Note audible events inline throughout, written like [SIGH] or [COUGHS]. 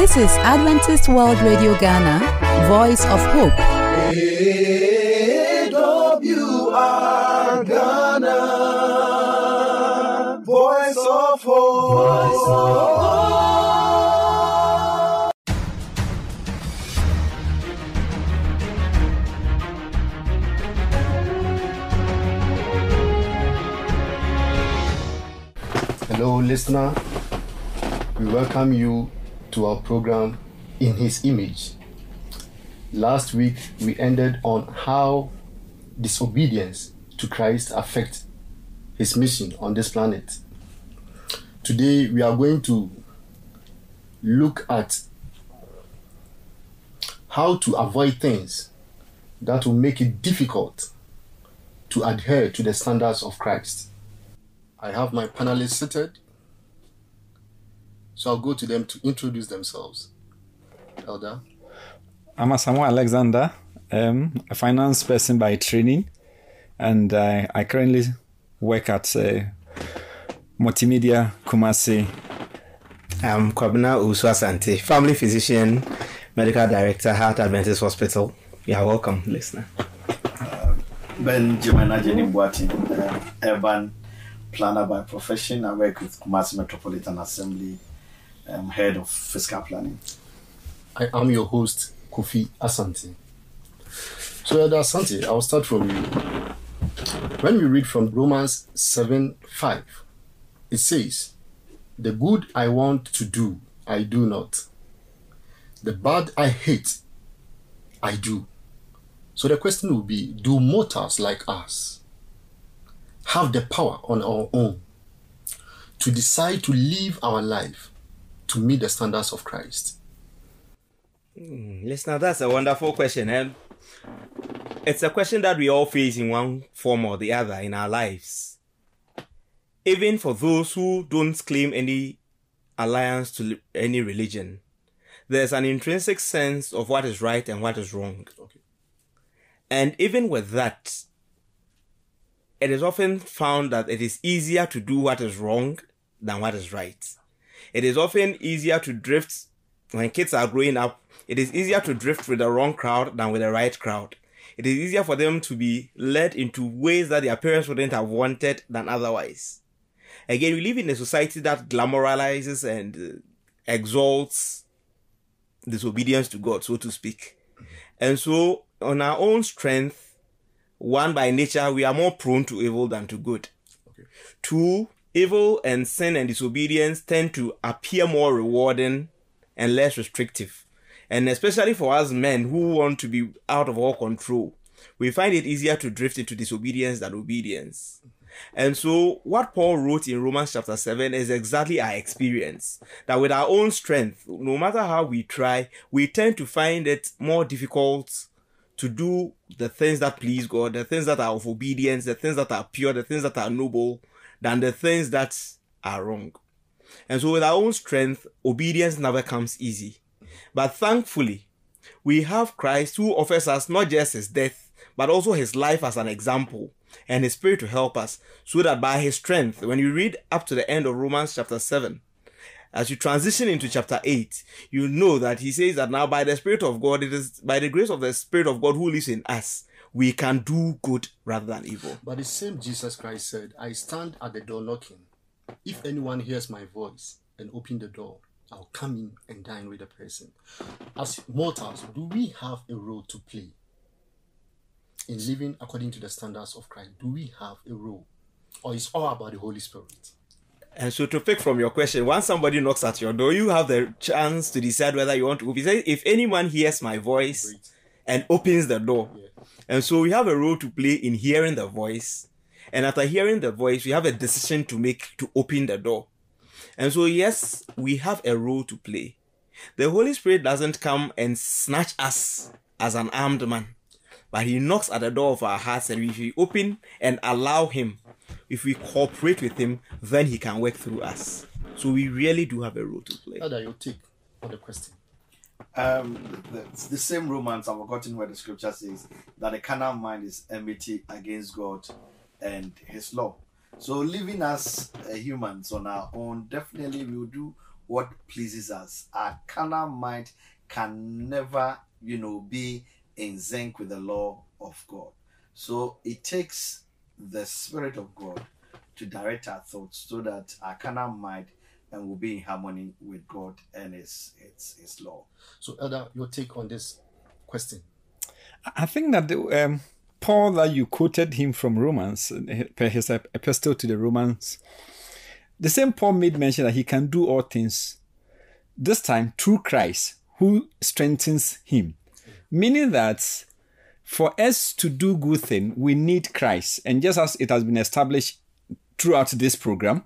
This is Adventist World Radio Ghana, Voice of Hope. AWR Ghana, Voice of Hope. Voice of Hope. Hello, listener. We welcome you to our program In His Image. Last week, we ended on how disobedience to Christ affects his mission on this planet. Today, we are going to look at how to avoid things that will make it difficult to adhere to the standards of Christ. I have my panelists seated, so I'll go to them to introduce themselves. Elder. I'm Asamoah Alexander, um, a finance person by training, and I, I currently work at uh, Multimedia Kumasi. I'm Kwabena Usu Asante, family physician, medical director, Heart Adventist Hospital. You're welcome, listener. Uh, Benjamin Ajeni Boateng, uh, urban planner by profession. I work with Kumasi Metropolitan Assembly, um, head of fiscal planning. I am your host, Kofi Asante. So, Elder Asante, I'll start from you. When we read from Romans 7 5, it says, The good I want to do, I do not. The bad I hate, I do. So the question will be Do mortals like us have the power on our own to decide to live our life to meet the standards of Christ? Mm, listener, that's a wonderful question. And it's a question that we all face in one form or the other in our lives. Even for those who don't claim any alliance to any religion, there's an intrinsic sense of what is right and what is wrong. Okay. And even with that, it is often found that it is easier to do what is wrong than what is right. It is often easier to drift when kids are growing up. It is easier to drift with the wrong crowd than with the right crowd. It is easier for them to be led into ways that their parents wouldn't have wanted than otherwise. Again, we live in a society that glamorizes and uh, exalts disobedience to God, so to speak. And so, on our own strength, one by nature, we are more prone to evil than to good. Okay. Two, evil and sin and disobedience tend to appear more rewarding and less restrictive. And especially for us men who want to be out of all control, we find it easier to drift into disobedience than obedience. And so, what Paul wrote in Romans chapter 7 is exactly our experience. That with our own strength, no matter how we try, we tend to find it more difficult to do the things that please God, the things that are of obedience, the things that are pure, the things that are noble, than the things that are wrong. And so, with our own strength, obedience never comes easy. But thankfully, we have Christ who offers us not just his death, but also his life as an example and his spirit to help us, so that by his strength, when you read up to the end of Romans chapter 7, as you transition into chapter 8, you know that he says that now by the Spirit of God, it is by the grace of the Spirit of God who lives in us, we can do good rather than evil. But the same Jesus Christ said, I stand at the door knocking. If anyone hears my voice and open the door, I'll come in and dine with the person. As mortals, do we have a role to play in living according to the standards of Christ? Do we have a role? Or is all about the Holy Spirit? And so to pick from your question, once somebody knocks at your door, you have the chance to decide whether you want to open. If anyone hears my voice and opens the door. Yeah. And so we have a role to play in hearing the voice. And after hearing the voice, we have a decision to make to open the door. And so, yes, we have a role to play. The Holy Spirit doesn't come and snatch us as an armed man, but He knocks at the door of our hearts, and if we open and allow Him, if we cooperate with Him, then He can work through us. So we really do have a role to play. How do you take on the question? Um, the, the same Romans I've forgotten where the scripture says that the carnal mind is enmity against God and His law. So living as uh, humans on our own, definitely we will do what pleases us. Our carnal mind can never, you know, be in sync with the law of God. So it takes the Spirit of God to direct our thoughts so that our carnal mind and will be in harmony with God and His His, his law. So, Elder, your take on this question? I think that the, um, Paul, that you quoted him from Romans, uh, his epistle to the Romans, the same Paul made mention that he can do all things, this time through Christ, who strengthens him. Meaning that for us to do good thing, we need Christ. And just as it has been established throughout this program,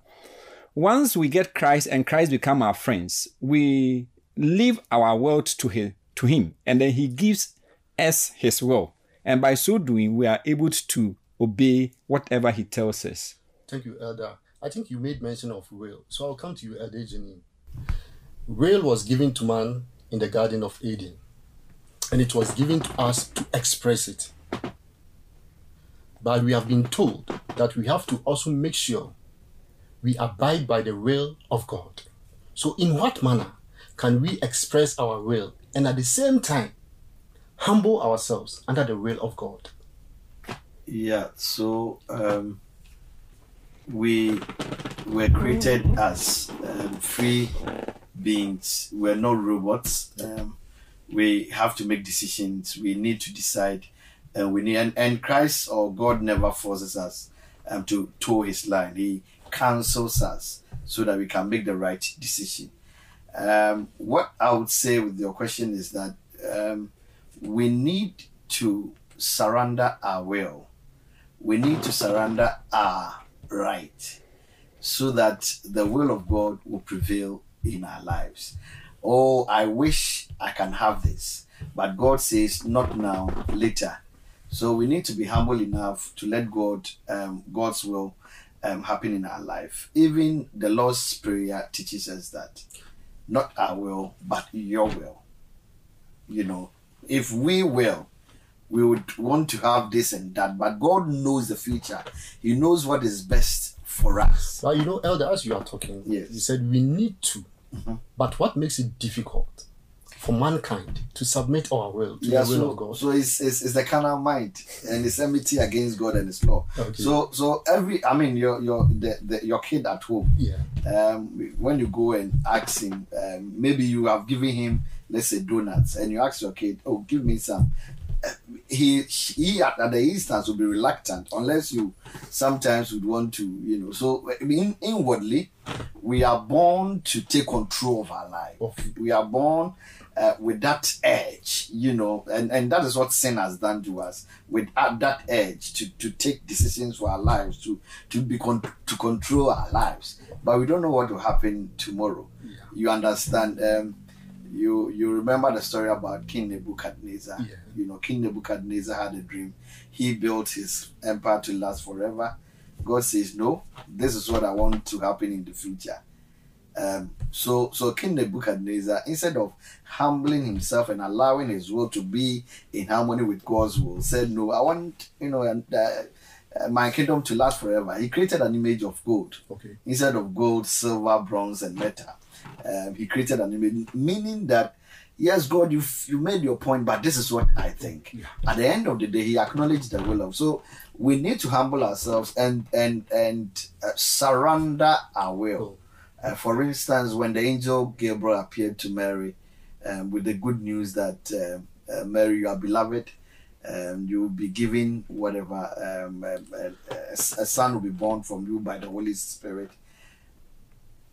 once we get Christ and Christ become our friends, we leave our world to him, to him and then he gives us his will. And by so doing, we are able to obey whatever he tells us. Thank you, Elder. I think you made mention of will. So I'll come to you, Elder Janine. Will was given to man in the Garden of Eden, and it was given to us to express it. But we have been told that we have to also make sure we abide by the will of God. So, in what manner can we express our will and at the same time humble ourselves under the will of God? Yeah, so um, we were created as um, free beings. We're not robots. Um, we have to make decisions. We need to decide, and we need. And, and Christ or God never forces us um, to toe His line. He counsels us so that we can make the right decision. Um, what I would say with your question is that um, we need to surrender our will. We need to surrender our right so that the will of God will prevail in our lives. Oh, I wish I can have this, but God says, not now, later. So we need to be humble enough to let God, um, God's will, um, happen in our life. Even the Lord's Prayer teaches us that not our will, but your will. You know, if we will, we would want to have this and that, but God knows the future. He knows what is best for us. You know, Elder, as you are talking, Yes. you said we need to. But what makes it difficult for mankind to submit our will to Yeah, the will so, of God? so it's, it's, it's the carnal mind and it's enmity against God and His law. Okay. So so every I mean your your the, the, your kid at home, yeah. um, when you go and ask him, um, maybe you have given him let's say donuts and you ask your kid, oh give me some. Uh, He he at, at the instance will be reluctant unless you sometimes would want to you know. So I mean inwardly, we are born to take control of our life. We are born uh, with that edge, you know, and, and that is what sin has done to us. With uh, that edge to, to take decisions for our lives, to to be con- to control our lives, but we don't know what will happen tomorrow. You understand? Um, you you remember the story about King Nebuchadnezzar? Yeah. You know, King Nebuchadnezzar had a dream. He built his empire to last forever. God says, "No, this is what I want to happen in the future." Um, so, so King Nebuchadnezzar, instead of humbling himself and allowing his will to be in harmony with God's will, said, "No, I want you know and, uh, uh, my kingdom to last forever." He created an image of gold Okay. instead of gold, silver, bronze, and metal. Um, he created an image, meaning that yes, God, you you made your point, but this is what I think. At the end of the day, he acknowledged the will of. So we need to humble ourselves and and and uh, surrender our will. Uh, for instance, when the angel Gabriel appeared to Mary um, with the good news that um, uh, Mary, you are beloved, um, you will be given whatever, um, um, uh, a, a son will be born from you by the Holy Spirit.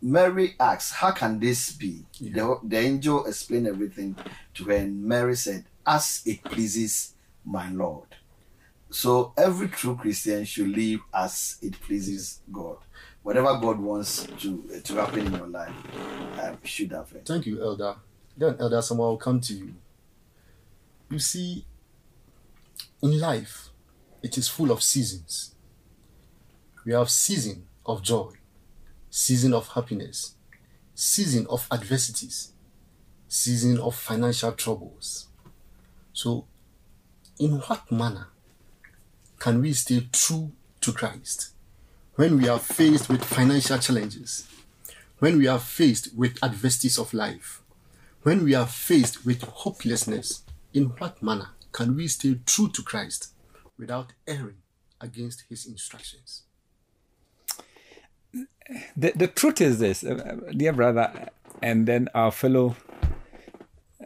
Mary asked, How can this be? The, the angel explained everything to her, and Mary said, As it pleases my Lord. So every true Christian should live as it pleases God. Whatever God wants to to happen in your life um, should happen. Thank you, Elder. Then, Elder Samuel, will come to you. You see, in life, it is full of seasons. We have season of joy, season of happiness, season of adversities, season of financial troubles. So, in what manner can we stay true to Christ when we are faced with financial challenges, when we are faced with adversities of life, when we are faced with hopelessness, in what manner can we stay true to Christ without erring against his instructions? The, the truth is this, uh, dear brother, and then our fellow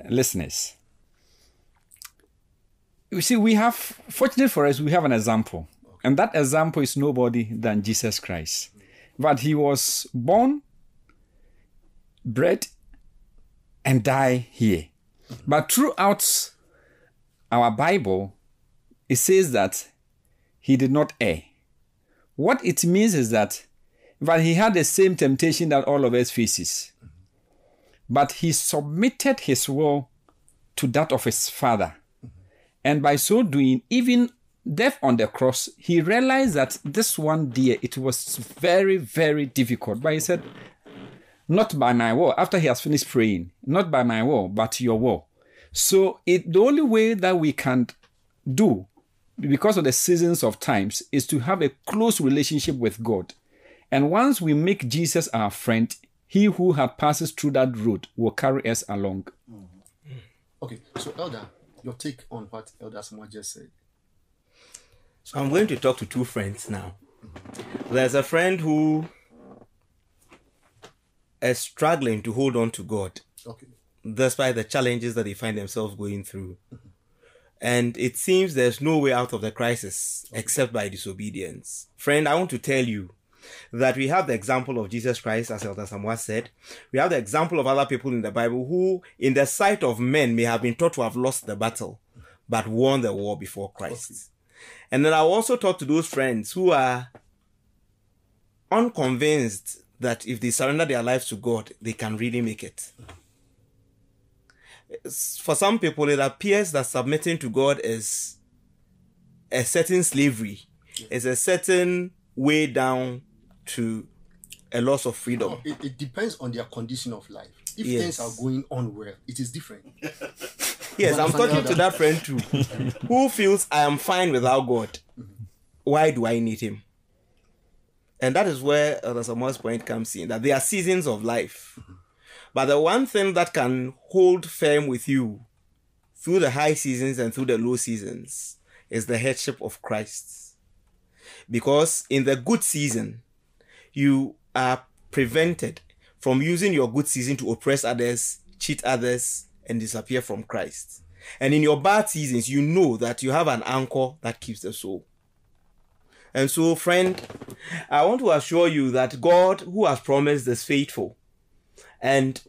listeners. You see, we have, fortunately for us, we have an example. And that example is nobody than Jesus Christ. But he was born, bred, and died here. But throughout our Bible, it says that he did not err. What it means is that but he had the same temptation that all of us faces. But he submitted his will to that of his father. And by so doing, even death on the cross, he realized that this one day it was very, very difficult. But he said, Not by my will, after he has finished praying, not by my will, but your will. So it the only way that we can do, because of the seasons of times, is to have a close relationship with God. And once we make Jesus our friend, he who had passes through that road will carry us along. Mm-hmm. Mm. Okay, so Elder, your take on what Elder Samuel just said. So I'm going to talk to two friends now. There's a friend who is struggling to hold on to God Okay. despite the challenges that they find themselves going through. And it seems there's no way out of the crisis except by disobedience. Friend, I want to tell you that we have the example of Jesus Christ, as Elder Samuel said. We have the example of other people in the Bible who, in the sight of men, may have been thought to have lost the battle, but won the war before Christ. And then I also talk to those friends who are unconvinced that if they surrender their lives to God, they can really make it. For some people, it appears that submitting to God is a certain slavery, is a certain way down to a loss of freedom. It, it depends on their condition of life. If Yes. things are going on well, it is different. [LAUGHS] Yes, I'm talking to that friend too, [LAUGHS] who feels I am fine without God. Mm-hmm. Why do I need Him? And that is where Elder Samuel's point comes in that there are seasons of life. Mm-hmm. But the one thing that can hold firm with you through the high seasons and through the low seasons is the headship of Christ. Because in the good season, you are prevented from using your good season to oppress others, cheat others, and disappear from Christ. And in your bad seasons, you know that you have an anchor that keeps the soul. And so, friend, I want to assure you that God, who has promised, is faithful. And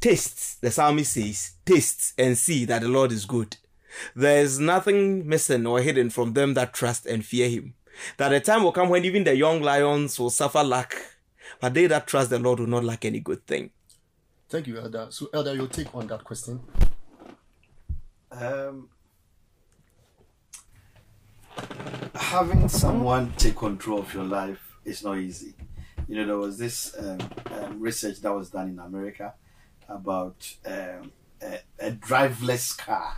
tastes, the psalmist says, tastes and see that the Lord is good. There is nothing missing or hidden from them that trust and fear him. That a time will come when even the young lions will suffer lack, but they that trust the Lord will not lack any good thing. Thank you, Elder. So, Elder, your take on that question. Um, having someone take control of your life is not easy. You know, there was this um, um, research that was done in America about um, a, a driveless car,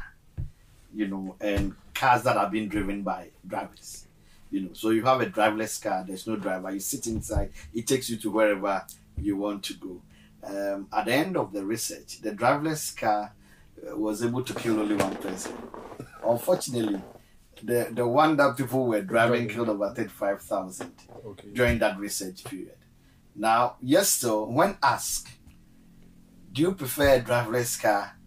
you know, and cars that are being driven by drivers. You know, so you have a driverless car, there's no driver, you sit inside, it takes you to wherever you want to go. Um, at the end of the research, the driverless car uh, was able to kill only one person. Unfortunately, the the one that people were driving killed over five thousand Okay. during that research period. Now, yes, so when asked, do you prefer a driverless car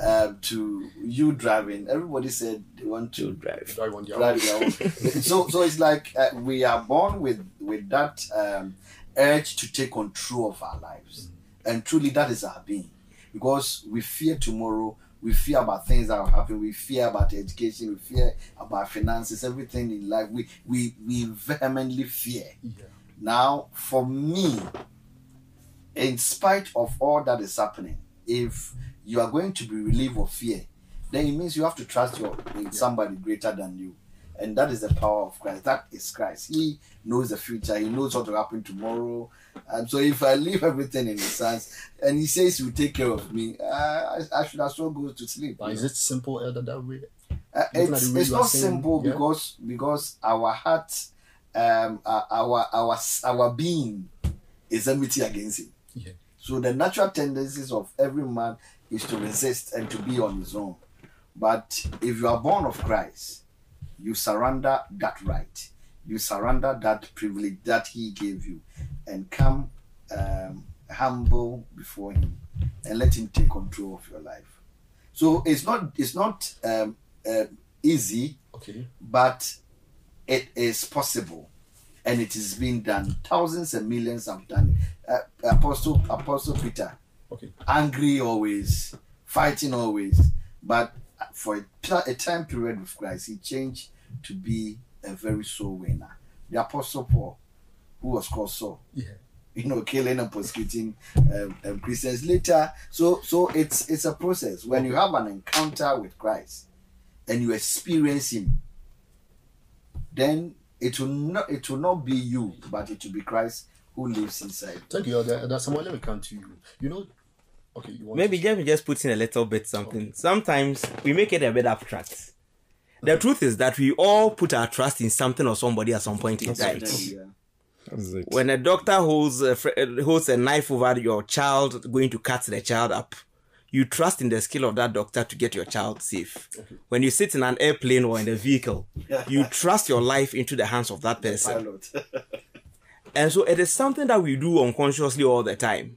uh, to you driving? Everybody said they want to drive. Drive on their drive own. so, so it's like uh, we are born with with that um, urge to take control of our lives, and truly that is our being, because we fear tomorrow. We fear about things that will happen. We fear about education. We fear about finances. Everything in life, we we we vehemently fear. Yeah. Now, for me, in spite of all that is happening, if you are going to be relieved of fear, then it means you have to trust your in somebody greater than you. And that is the power of Christ. That is Christ. He knows the future. He knows what will happen tomorrow. And so if I leave everything in his hands and he says he will take care of me, uh, I, I should as well go to sleep. But is it simple, Elder, that way? Uh, it's it's not saying, simple yeah. because because our heart, um, uh, our our our being is enmity against him. Yeah. So the natural tendencies of every man is to resist and to be on his own. But if you are born of Christ, you surrender that right. You surrender that privilege that He gave you and come um, humble before Him and let Him take control of your life. So it's not it's not um, uh, easy, Okay. but it is possible and it is being done. Thousands and millions have done it. Uh, Apostle Apostle Peter Okay. angry always, fighting always. But for a, a time period with Christ, he changed to be a very soul winner. The Apostle Paul, who was called Saul, Yeah. you know, killing and persecuting um, um, Christians later. So, so it's it's a process. When you have an encounter with Christ and you experience Him, then it will not it will not be you, but it will be Christ who lives inside. Thank you, Elder. Elder Samuel, let me come to you. You know, okay, you want Maybe let me just put in a little bit something. Sometimes we make it a bit abstract. The truth is that we all put our trust in something or somebody at some point in time. Yeah. When a doctor holds a, uh, holds a knife over your child, going to cut the child up, you trust in the skill of that doctor to get your child safe. When you sit in an airplane or in a vehicle, [LAUGHS] you trust your life into the hands of that person. [LAUGHS] And so it is something that we do unconsciously all the time.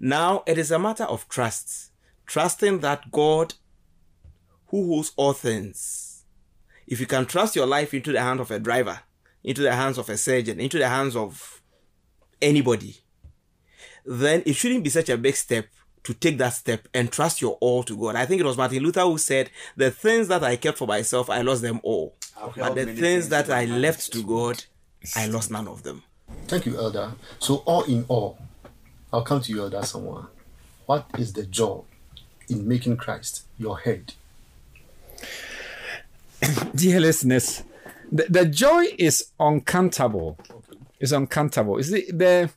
Now, it is a matter of trust. Trusting that God, who holds all things, if you can trust your life into the hand of a driver, into the hands of a surgeon, into the hands of anybody, then it shouldn't be such a big step to take that step and trust your all to God. I think it was Martin Luther who said, The things that I kept for myself, I lost them all. I've But the things things that I left to God, I lost none of them. Thank you, Elder. So, all in all, I'll come to you, Elder Someone. What is the joy in making Christ your head? [COUGHS] Dear listeners, the, the joy is uncountable. It's uncountable. Is the, the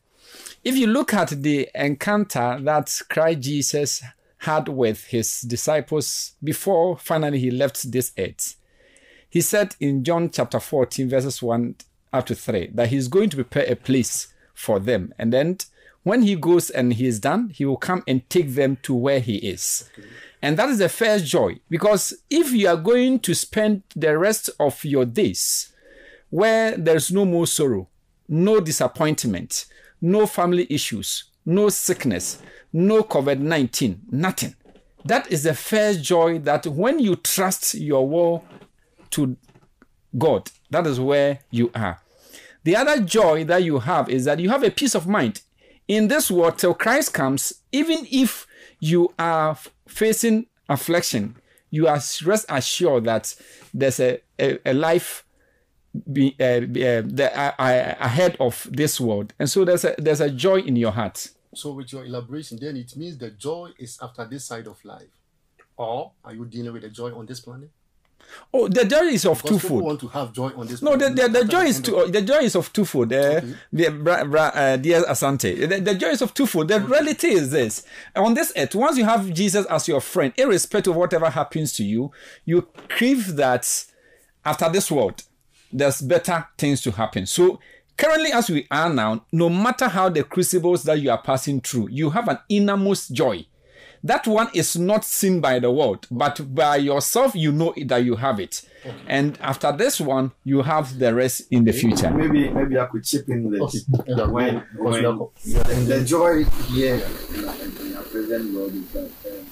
if you look at the encounter that Christ Jesus had with his disciples before finally he left this earth, he said in John chapter 14, verses 1 up to 3, that he's going to prepare a place for them. And then when he goes and he is done, he will come and take them to where he is. And that is the first joy. Because if you are going to spend the rest of your days where there's no more sorrow, no disappointment, no family issues, no sickness, no COVID 19, nothing. That is the first joy that when you trust your will to God, that is where you are. The other joy that you have is that you have a peace of mind. In this world, till Christ comes, even if you are facing affliction, you are rest assured that there's a, a, a life be, uh, be, uh, the, uh, ahead of this world. And so there's a, there's a joy in your heart. So, with your elaboration, then it means the joy is after this side of life. Or are you dealing with the joy on this planet? Oh, the joy is of Because twofold. want to have joy on this No, the, the, the joy is of- the joy is of twofold. Uh, the, bra, bra, uh, dear Asante, the, the joy is of twofold. The reality is this: on this earth, once you have Jesus as your friend, irrespective of whatever happens to you, you crave that after this world, there's better things to happen. So currently, as we are now, no matter how the crucibles that you are passing through, you have an innermost joy. That one is not seen by the world, but by yourself, you know that you have it. And after this one, you have the rest in the future. Maybe maybe I could chip in this. Okay. Elder, when, when the, the joy here in our, in our present world is that um,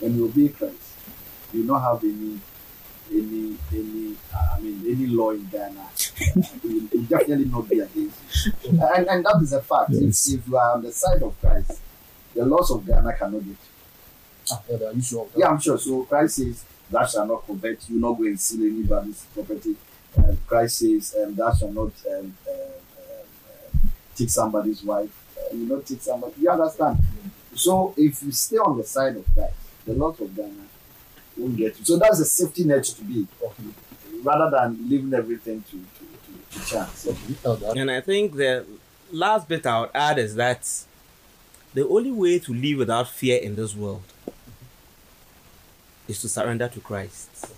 when you obey Christ, you don't have any any any uh, I mean any law in Ghana. it [LAUGHS] will it will definitely not be against you. And, and that is a fact. Yes. If, if you are on the side of Christ, the laws of Ghana cannot get you. Are you sure? Yeah, I'm sure. So Christ says, "Thou shalt not covet." You not go and steal anybody's property. Um, Christ says, um, "Thou not um, take somebody's wife." Uh, you not take somebody. You understand? So if you stay on the side of Christ, the Lord of Ghana won't get you. So that's a safety net to be, Okay. rather than leaving everything to to, to, to chance. Okay. And I think the last bit I would add is that the only way to live without fear in this world is to surrender to Christ.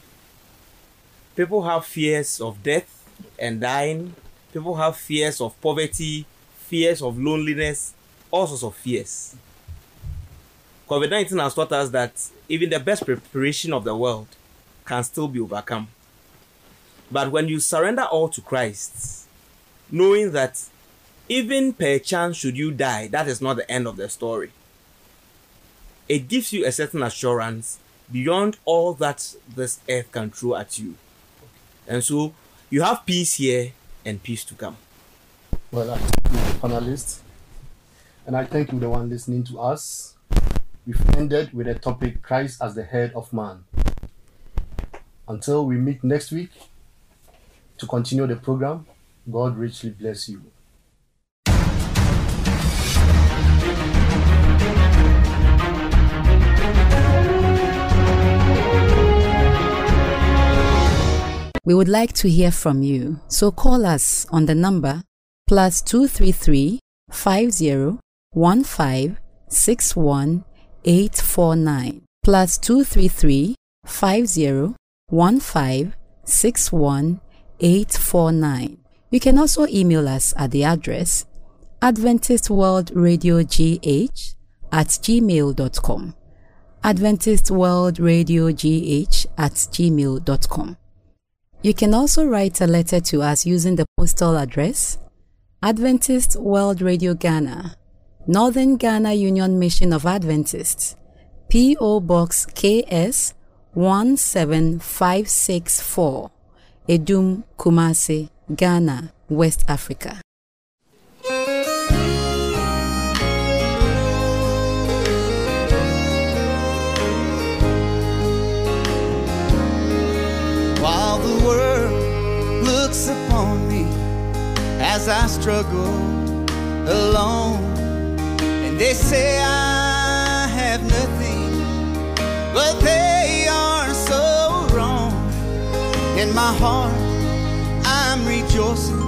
People have fears of death and dying. People have fears of poverty, fears of loneliness, all sorts of fears. COVID 19 has taught us that even the best preparation of the world can still be overcome. But when you surrender all to Christ, knowing that even perchance should you die, that is not the end of the story. It gives you a certain assurance beyond all that this earth can throw at you. And so you have peace here and peace to come. Well, I thank you, the panelists, and I thank you, the one listening to us. We've ended with the topic Christ as the head of man. Until we meet next week to continue the program, God richly bless you. We would like to hear from you, so call us on the number plus 233 50 15 61 849 plus 233 50 15 61 849. You can also email us at the address Adventist World Radio GH at gmail.com. Adventist World Radio GH at gmail.com. You can also write a letter to us using the postal address Adventist World Radio Ghana, Northern Ghana Union Mission of Adventists, P.O. Box KS 17564, Adum Kumasi, Ghana, West Africa. As I struggle alone. And they say I have nothing, but they are so wrong. In my heart, I'm rejoicing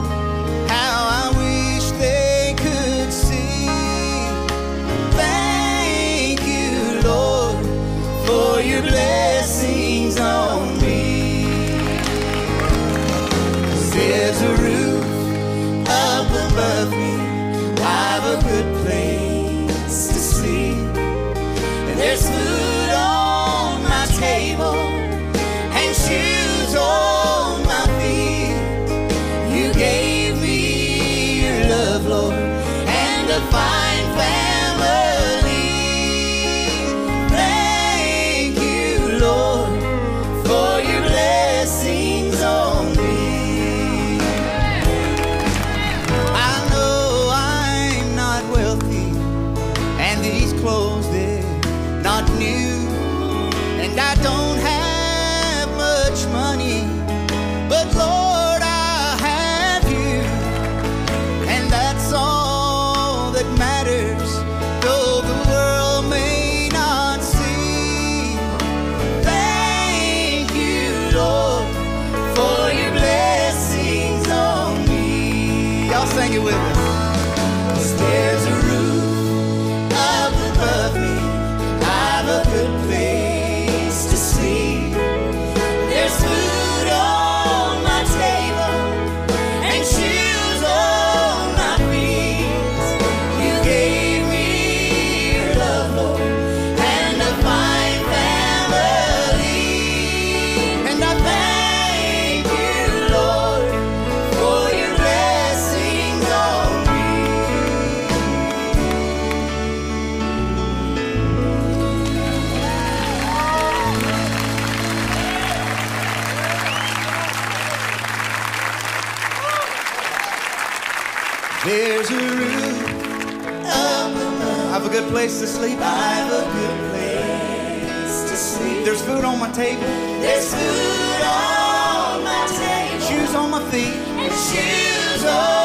sleep. I've a good place to sleep. There's food on my table. There's food on my table. Shoes on my feet. And shoes on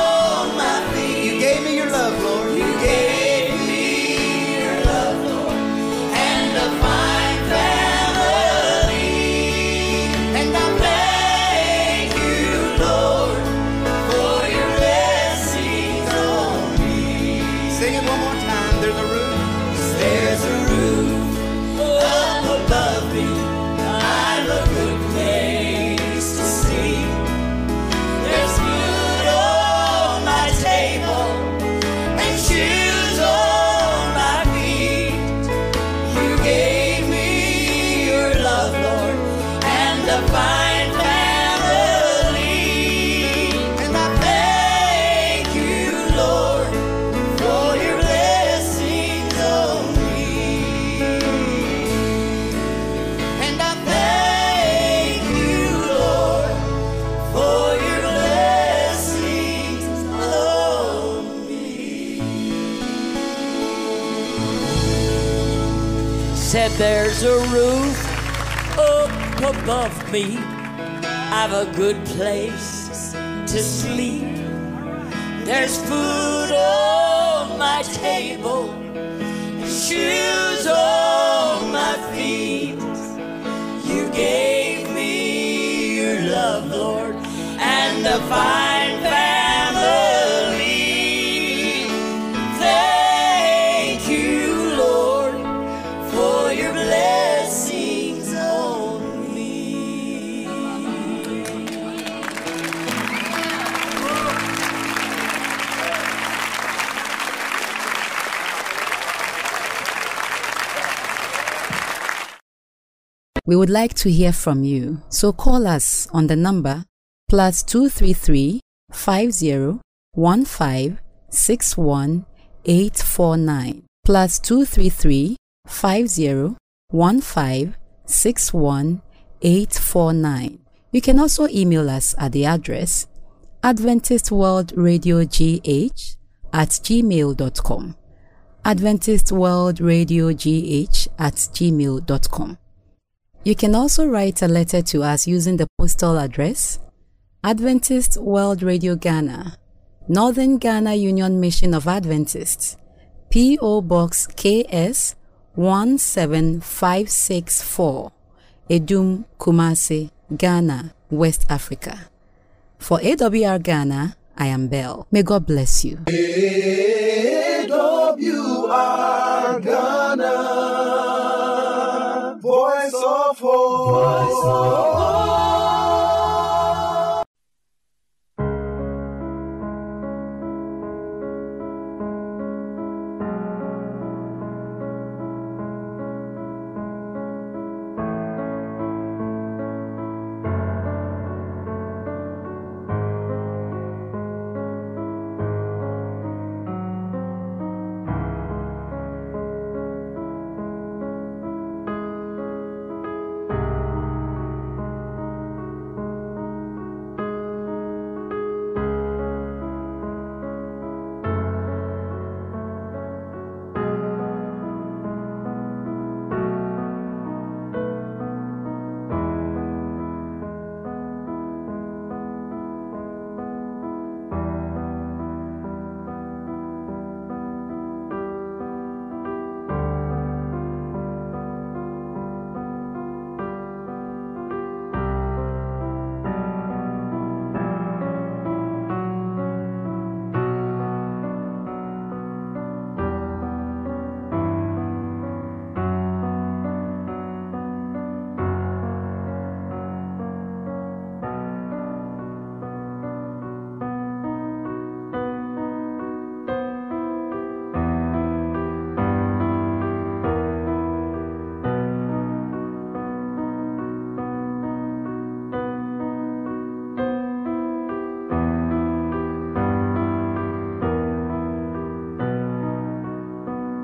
said there's a roof up above me. I've a good place to sleep. There's food on my table, shoes on my feet. You gave me your love, Lord, and the fine We would like to hear from you, so call us on the number plus 233 50 15 61 849 plus 233 50 15 61 849. You can also email us at the address Adventist World Radio GH at gmail.com. Adventist World Radio GH at gmail.com. You can also write a letter to us using the postal address Adventist World Radio Ghana, Northern Ghana Union Mission of Adventists, P.O. Box KS 17564, Adum Kumasi, Ghana, West Africa. For AWR Ghana, I am Bell. May God bless you. AWR Ghana, hope.